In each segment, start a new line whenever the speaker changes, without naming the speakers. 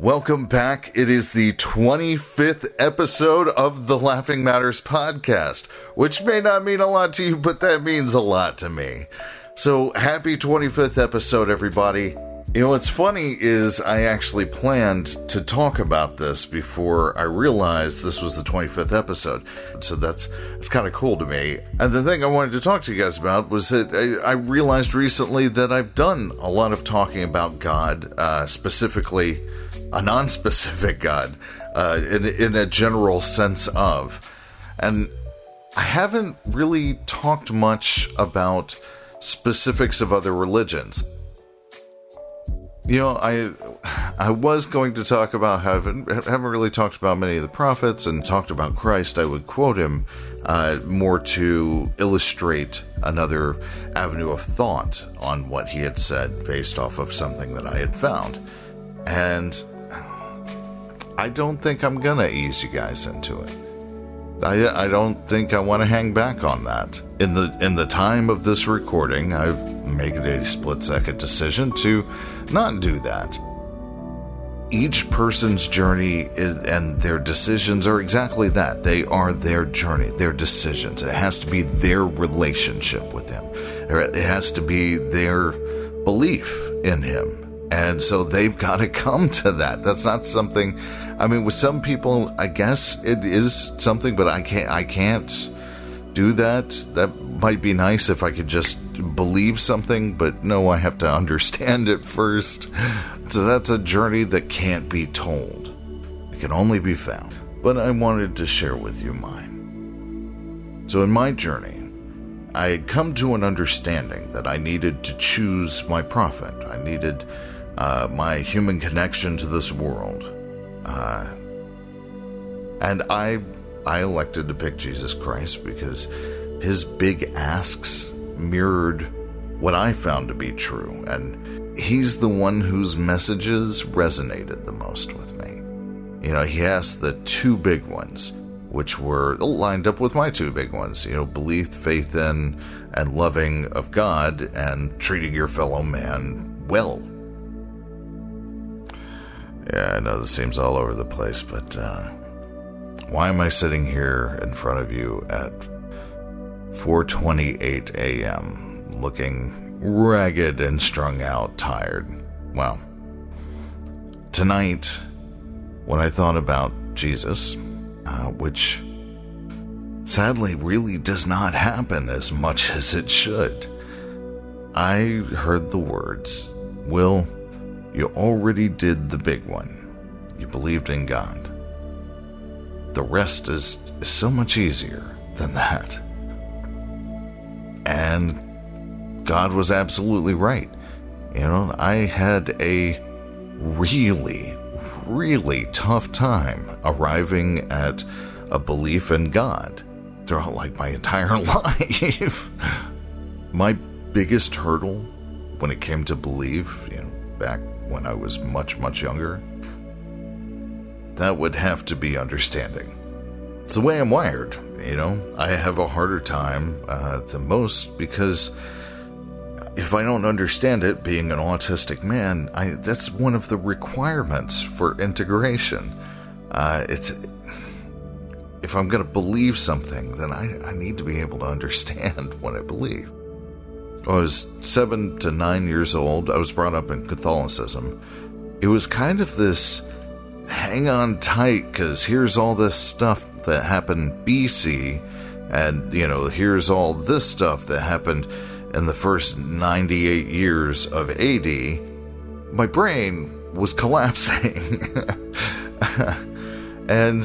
Welcome back. It is the 25th episode of the Laughing Matters podcast, which may not mean a lot to you, but that means a lot to me. So, happy 25th episode, everybody. You know, what's funny is I actually planned to talk about this before I realized this was the 25th episode. So that's it's kind of cool to me. And the thing I wanted to talk to you guys about was that I, I realized recently that I've done a lot of talking about God, uh, specifically a non-specific God, uh, in in a general sense of, and I haven't really talked much about specifics of other religions. You know, I I was going to talk about haven't haven't really talked about many of the prophets and talked about Christ. I would quote him uh, more to illustrate another avenue of thought on what he had said based off of something that I had found, and I don't think I'm gonna ease you guys into it. I, I don't think I want to hang back on that. In the in the time of this recording, I've made a split second decision to not do that. Each person's journey is, and their decisions are exactly that. They are their journey, their decisions. It has to be their relationship with Him. It has to be their belief in Him. And so they've got to come to that. That's not something I mean, with some people, I guess it is something, but I can't. I can't do that. That might be nice if I could just believe something, but no, I have to understand it first. So that's a journey that can't be told. It can only be found. But I wanted to share with you mine. So in my journey, I had come to an understanding that I needed to choose my prophet. I needed uh, my human connection to this world. Uh, and I, I elected to pick Jesus Christ because his big asks mirrored what I found to be true, and he's the one whose messages resonated the most with me. You know, he asked the two big ones, which were lined up with my two big ones, you know, belief, faith in, and loving of God, and treating your fellow man well yeah, I know this seems all over the place, but uh, why am I sitting here in front of you at 4:28 a.m. looking ragged and strung out, tired? Well, tonight, when I thought about Jesus, uh, which sadly really does not happen as much as it should, I heard the words, "Will." You already did the big one. You believed in God. The rest is, is so much easier than that. And God was absolutely right. You know, I had a really, really tough time arriving at a belief in God throughout like my entire life. my biggest hurdle when it came to belief, you know, back when I was much, much younger, that would have to be understanding. It's the way I'm wired, you know. I have a harder time uh, than most because if I don't understand it, being an autistic man, I, that's one of the requirements for integration. Uh, it's if I'm going to believe something, then I, I need to be able to understand what I believe. I was seven to nine years old. I was brought up in Catholicism. It was kind of this hang on tight because here's all this stuff that happened BC, and you know, here's all this stuff that happened in the first 98 years of AD. My brain was collapsing. and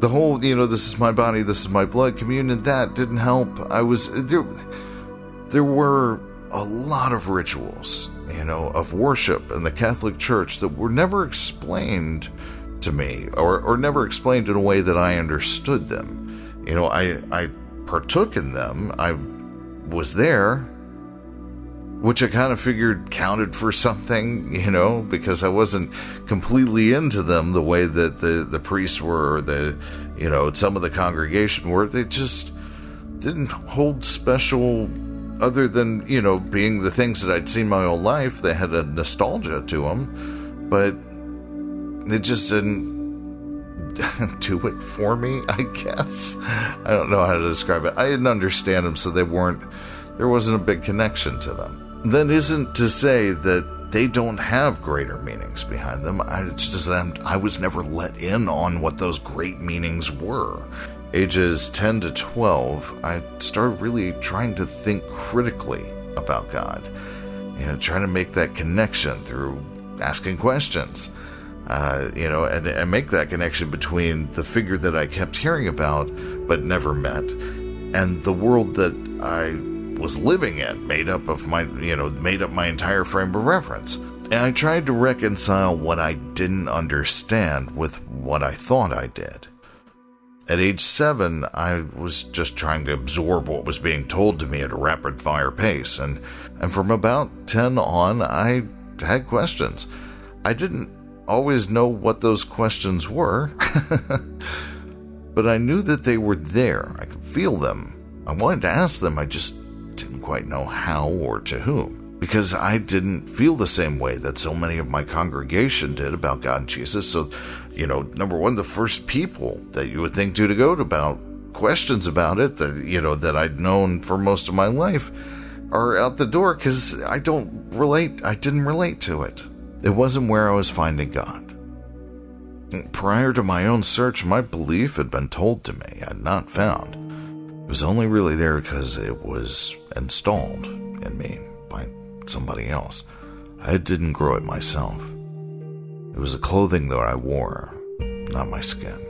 the whole, you know, this is my body, this is my blood communion, that didn't help. I was. There, there were a lot of rituals, you know, of worship in the Catholic Church that were never explained to me or, or never explained in a way that I understood them. You know, I, I partook in them, I was there, which I kind of figured counted for something, you know, because I wasn't completely into them the way that the, the priests were, or the, you know, some of the congregation were. They just didn't hold special other than, you know, being the things that I'd seen my whole life, they had a nostalgia to them. But it just didn't do it for me, I guess. I don't know how to describe it. I didn't understand them, so they weren't, there wasn't a big connection to them. That isn't to say that they don't have greater meanings behind them. I, it's just that I was never let in on what those great meanings were. Ages 10 to 12, I started really trying to think critically about God. You know, trying to make that connection through asking questions uh, you know, and, and make that connection between the figure that I kept hearing about but never met and the world that I was living in, made up of my, you know, made up my entire frame of reference. And I tried to reconcile what I didn't understand with what I thought I did. At age seven, I was just trying to absorb what was being told to me at a rapid fire pace, and, and from about 10 on, I had questions. I didn't always know what those questions were, but I knew that they were there. I could feel them. I wanted to ask them, I just didn't quite know how or to whom. Because I didn't feel the same way that so many of my congregation did about God and Jesus. So, you know, number one, the first people that you would think to to go to about questions about it that, you know, that I'd known for most of my life are out the door because I don't relate, I didn't relate to it. It wasn't where I was finding God. Prior to my own search, my belief had been told to me and not found. It was only really there because it was installed in me by somebody else. I didn't grow it myself. It was the clothing that I wore, not my skin.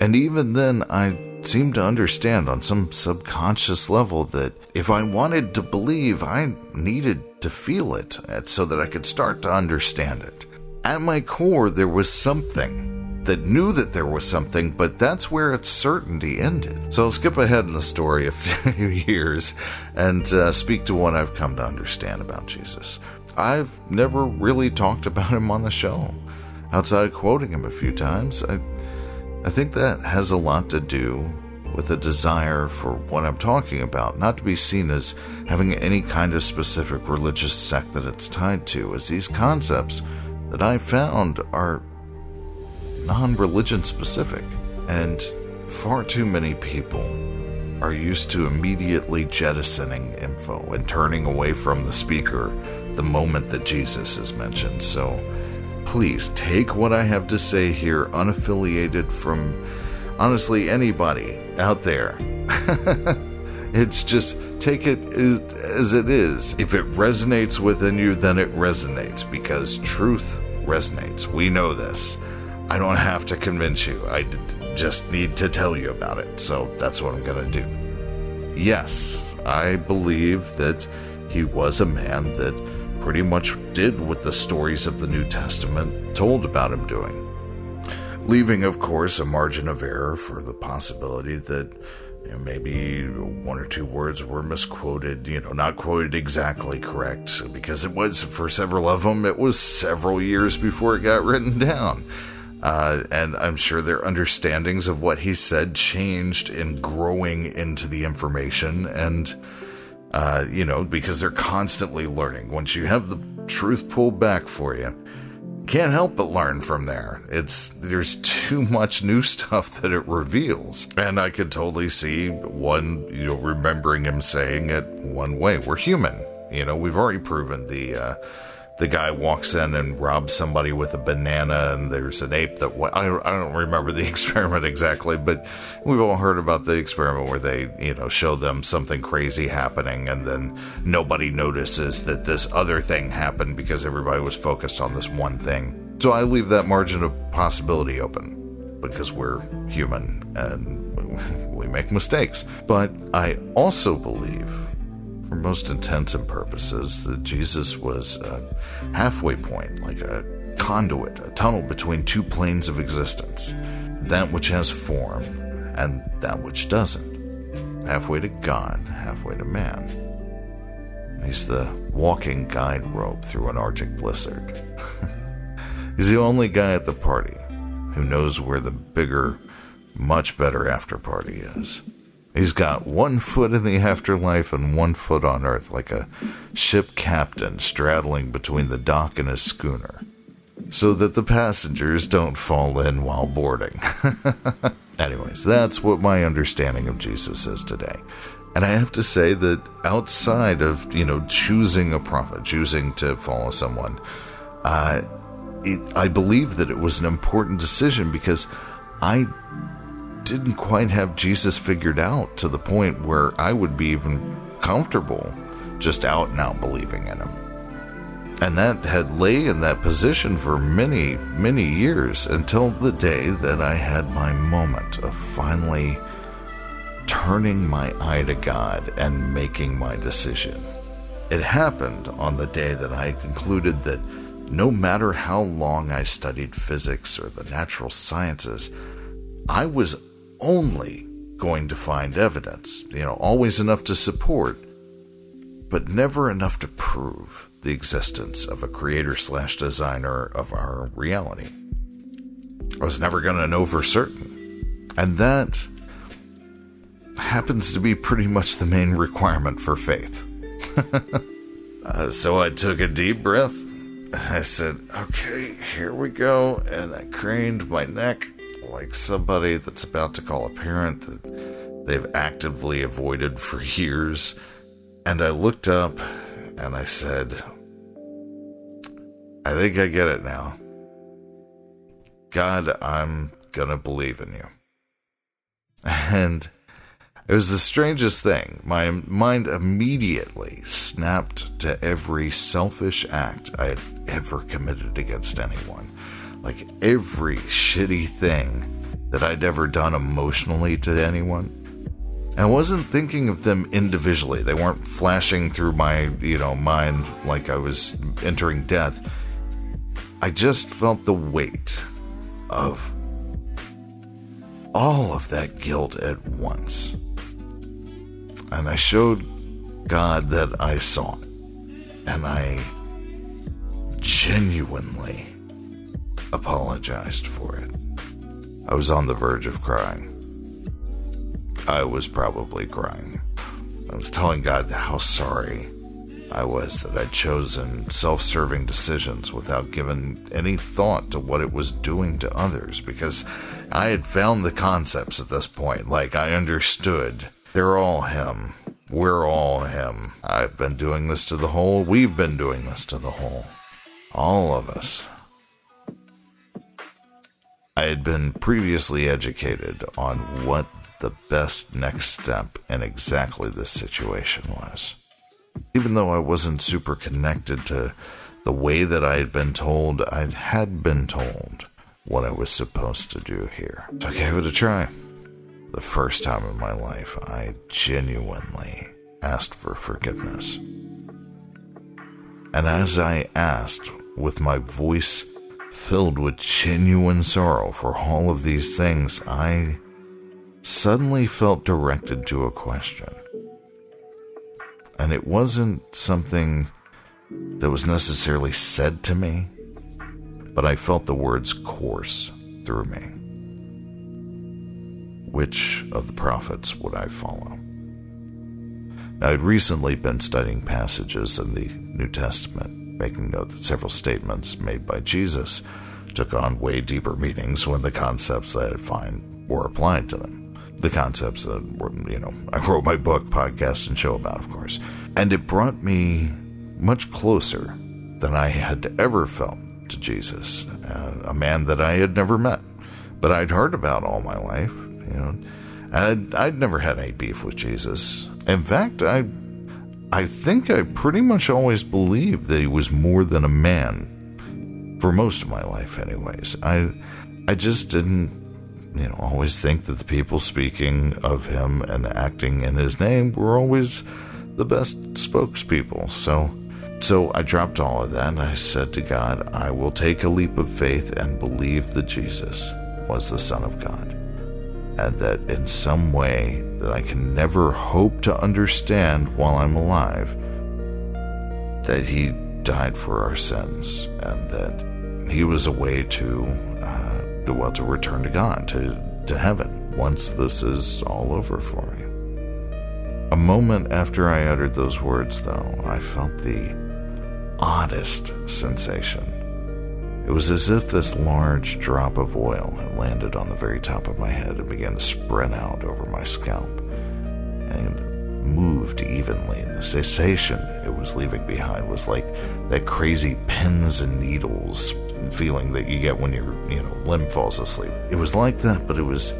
And even then, I seemed to understand on some subconscious level that if I wanted to believe, I needed to feel it so that I could start to understand it. At my core, there was something that knew that there was something, but that's where its certainty ended. So I'll skip ahead in the story a few years and uh, speak to what I've come to understand about Jesus. I've never really talked about him on the show, outside of quoting him a few times. I, I think that has a lot to do with a desire for what I'm talking about, not to be seen as having any kind of specific religious sect that it's tied to, as these concepts that I found are non religion specific. And far too many people are used to immediately jettisoning info and turning away from the speaker the moment that Jesus is mentioned. So please take what I have to say here unaffiliated from honestly anybody out there. it's just take it as, as it is. If it resonates within you, then it resonates because truth resonates. We know this. I don't have to convince you. I just need to tell you about it. So that's what I'm going to do. Yes, I believe that he was a man that pretty much did what the stories of the New Testament told about him doing leaving, of course, a margin of error for the possibility that you know, maybe one or two words were misquoted, you know, not quoted exactly correct, because it was, for several of them, it was several years before it got written down. Uh, and I'm sure their understandings of what he said changed in growing into the information. And, uh, you know, because they're constantly learning. Once you have the truth pulled back for you, can't help but learn from there. It's there's too much new stuff that it reveals. And I could totally see one, you know, remembering him saying it one way. We're human. You know, we've already proven the uh, the guy walks in and robs somebody with a banana, and there's an ape that I, I don't remember the experiment exactly, but we've all heard about the experiment where they, you know, show them something crazy happening, and then nobody notices that this other thing happened because everybody was focused on this one thing. So I leave that margin of possibility open because we're human and we make mistakes. But I also believe for most intents and purposes, that Jesus was a halfway point, like a conduit, a tunnel between two planes of existence that which has form and that which doesn't. Halfway to God, halfway to man. He's the walking guide rope through an Arctic blizzard. He's the only guy at the party who knows where the bigger, much better after party is. He's got one foot in the afterlife and one foot on Earth, like a ship captain straddling between the dock and his schooner. so that the passengers don't fall in while boarding. Anyways, that's what my understanding of Jesus is today. And I have to say that outside of, you know, choosing a prophet, choosing to follow someone, uh, it, I believe that it was an important decision because I didn't quite have Jesus figured out to the point where I would be even comfortable just out and out believing in him. And that had lay in that position for many, many years until the day that I had my moment of finally turning my eye to God and making my decision. It happened on the day that I concluded that no matter how long I studied physics or the natural sciences, I was only going to find evidence, you know, always enough to support, but never enough to prove the existence of a creator slash designer of our reality. I was never going to know for certain. And that happens to be pretty much the main requirement for faith. uh, so I took a deep breath. I said, okay, here we go. And I craned my neck like somebody that's about to call a parent that they've actively avoided for years. And I looked up and I said, I think I get it now. God, I'm gonna believe in you. And it was the strangest thing. My mind immediately snapped to every selfish act I had ever committed against anyone. Like every shitty thing that I'd ever done emotionally to anyone. I wasn't thinking of them individually. They weren't flashing through my, you know, mind like I was entering death. I just felt the weight of all of that guilt at once and I showed God that I saw it. And I genuinely apologized for it. I was on the verge of crying. I was probably crying. I was telling God how sorry I was that I'd chosen self serving decisions without giving any thought to what it was doing to others because I had found the concepts at this point. Like, I understood they're all him. We're all him. I've been doing this to the whole. We've been doing this to the whole. All of us. I had been previously educated on what the best next step in exactly this situation was. Even though I wasn't super connected to the way that I had been told, I had been told what I was supposed to do here. So I gave it a try the first time in my life I genuinely asked for forgiveness. And as I asked, with my voice filled with genuine sorrow for all of these things, I suddenly felt directed to a question. And it wasn't something that was necessarily said to me, but I felt the words course through me. Which of the prophets would I follow? Now, I'd recently been studying passages in the New Testament, making note that several statements made by Jesus took on way deeper meanings when the concepts that I find were applied to them. The concepts that were, you know, I wrote my book, podcast, and show about, of course. And it brought me much closer than I had ever felt to Jesus, uh, a man that I had never met, but I'd heard about all my life you know, I'd, I'd never had any beef with Jesus. In fact, I, I think I pretty much always believed that he was more than a man. For most of my life, anyways. I, I just didn't, you know, always think that the people speaking of him and acting in his name were always the best spokespeople. So, so I dropped all of that and I said to God, I will take a leap of faith and believe that Jesus was the Son of God and that in some way that I can never hope to understand while I'm alive, that he died for our sins and that he was a way to, uh, well, to return to God, to, to heaven, once this is all over for me. A moment after I uttered those words, though, I felt the oddest sensation. It was as if this large drop of oil had landed on the very top of my head and began to spread out over my scalp and moved evenly. The sensation it was leaving behind was like that crazy pins and needles feeling that you get when your you know limb falls asleep. It was like that, but it was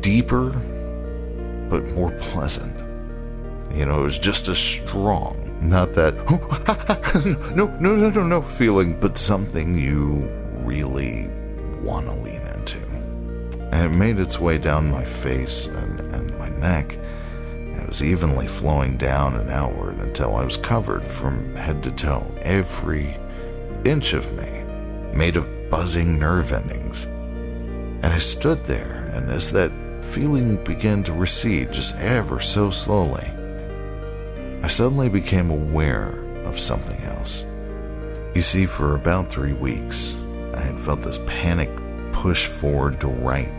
deeper but more pleasant. You know, it was just as strong not that, no, no, no, no, no feeling, but something you really want to lean into. And it made its way down my face and, and my neck. It was evenly flowing down and outward until I was covered from head to toe, every inch of me made of buzzing nerve endings. And I stood there, and as that feeling began to recede just ever so slowly, I suddenly became aware of something else. You see, for about three weeks, I had felt this panic push forward to write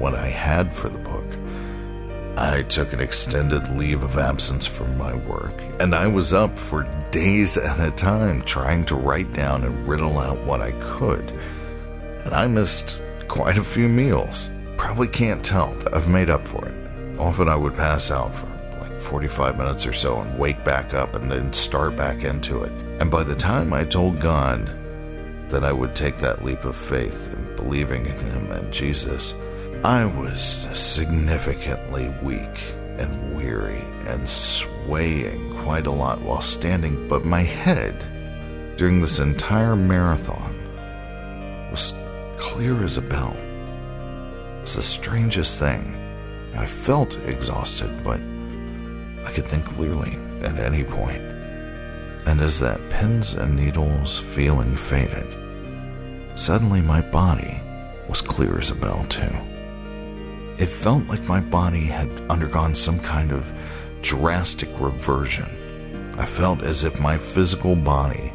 what I had for the book. I took an extended leave of absence from my work, and I was up for days at a time trying to write down and riddle out what I could. And I missed quite a few meals. Probably can't tell. I've made up for it. Often I would pass out for 45 minutes or so and wake back up and then start back into it. And by the time I told God that I would take that leap of faith and believing in Him and Jesus, I was significantly weak and weary and swaying quite a lot while standing, but my head during this entire marathon was clear as a bell. It's the strangest thing. I felt exhausted, but I could think clearly at any point. And as that pins and needles feeling faded, suddenly my body was clear as a bell, too. It felt like my body had undergone some kind of drastic reversion. I felt as if my physical body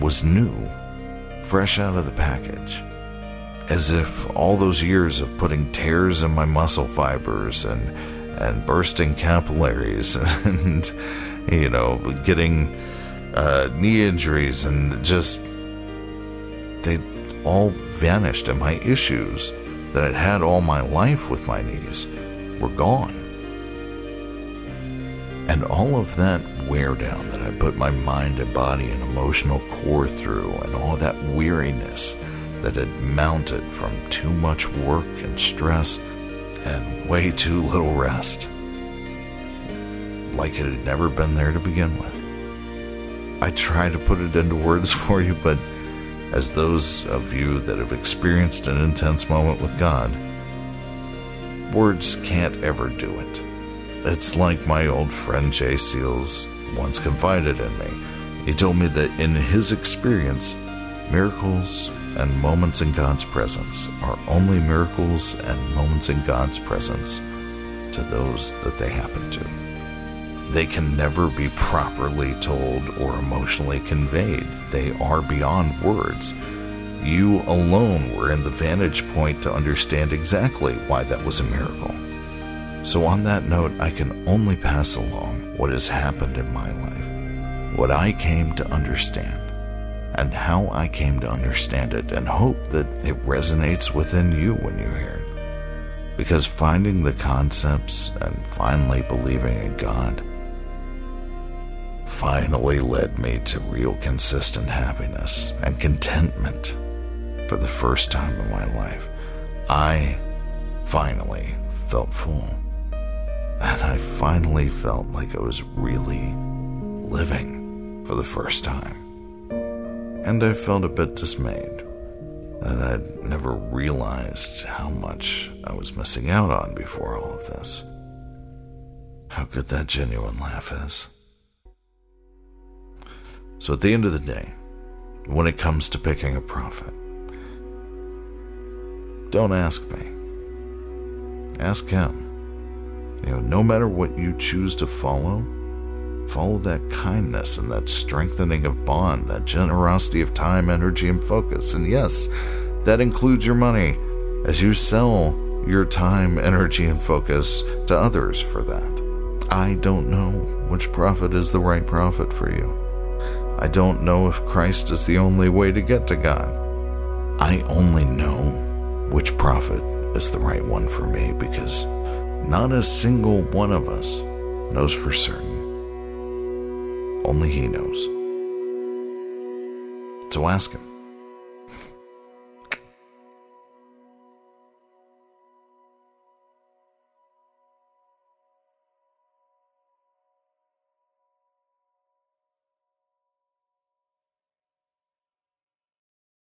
was new, fresh out of the package. As if all those years of putting tears in my muscle fibers and and bursting capillaries and, you know, getting uh, knee injuries and just, they all vanished. And my issues that I'd had all my life with my knees were gone. And all of that wear down that I put my mind and body and emotional core through, and all that weariness that had mounted from too much work and stress and way too little rest. Like it had never been there to begin with. I try to put it into words for you, but as those of you that have experienced an intense moment with God, words can't ever do it. It's like my old friend Jay Seals once confided in me. He told me that in his experience, miracles and moments in God's presence are only miracles and moments in God's presence to those that they happen to. They can never be properly told or emotionally conveyed. They are beyond words. You alone were in the vantage point to understand exactly why that was a miracle. So, on that note, I can only pass along what has happened in my life, what I came to understand and how I came to understand it, and hope that it resonates within you when you hear it. Because finding the concepts and finally believing in God finally led me to real consistent happiness and contentment for the first time in my life. I finally felt full. And I finally felt like I was really living for the first time and I felt a bit dismayed that I'd never realized how much I was missing out on before all of this. How good that genuine laugh is. So at the end of the day, when it comes to picking a prophet, don't ask me. Ask him. You know, no matter what you choose to follow, Follow that kindness and that strengthening of bond, that generosity of time, energy, and focus. And yes, that includes your money as you sell your time, energy, and focus to others for that. I don't know which prophet is the right prophet for you. I don't know if Christ is the only way to get to God. I only know which prophet is the right one for me because not a single one of us knows for certain. Only He knows. So ask Him.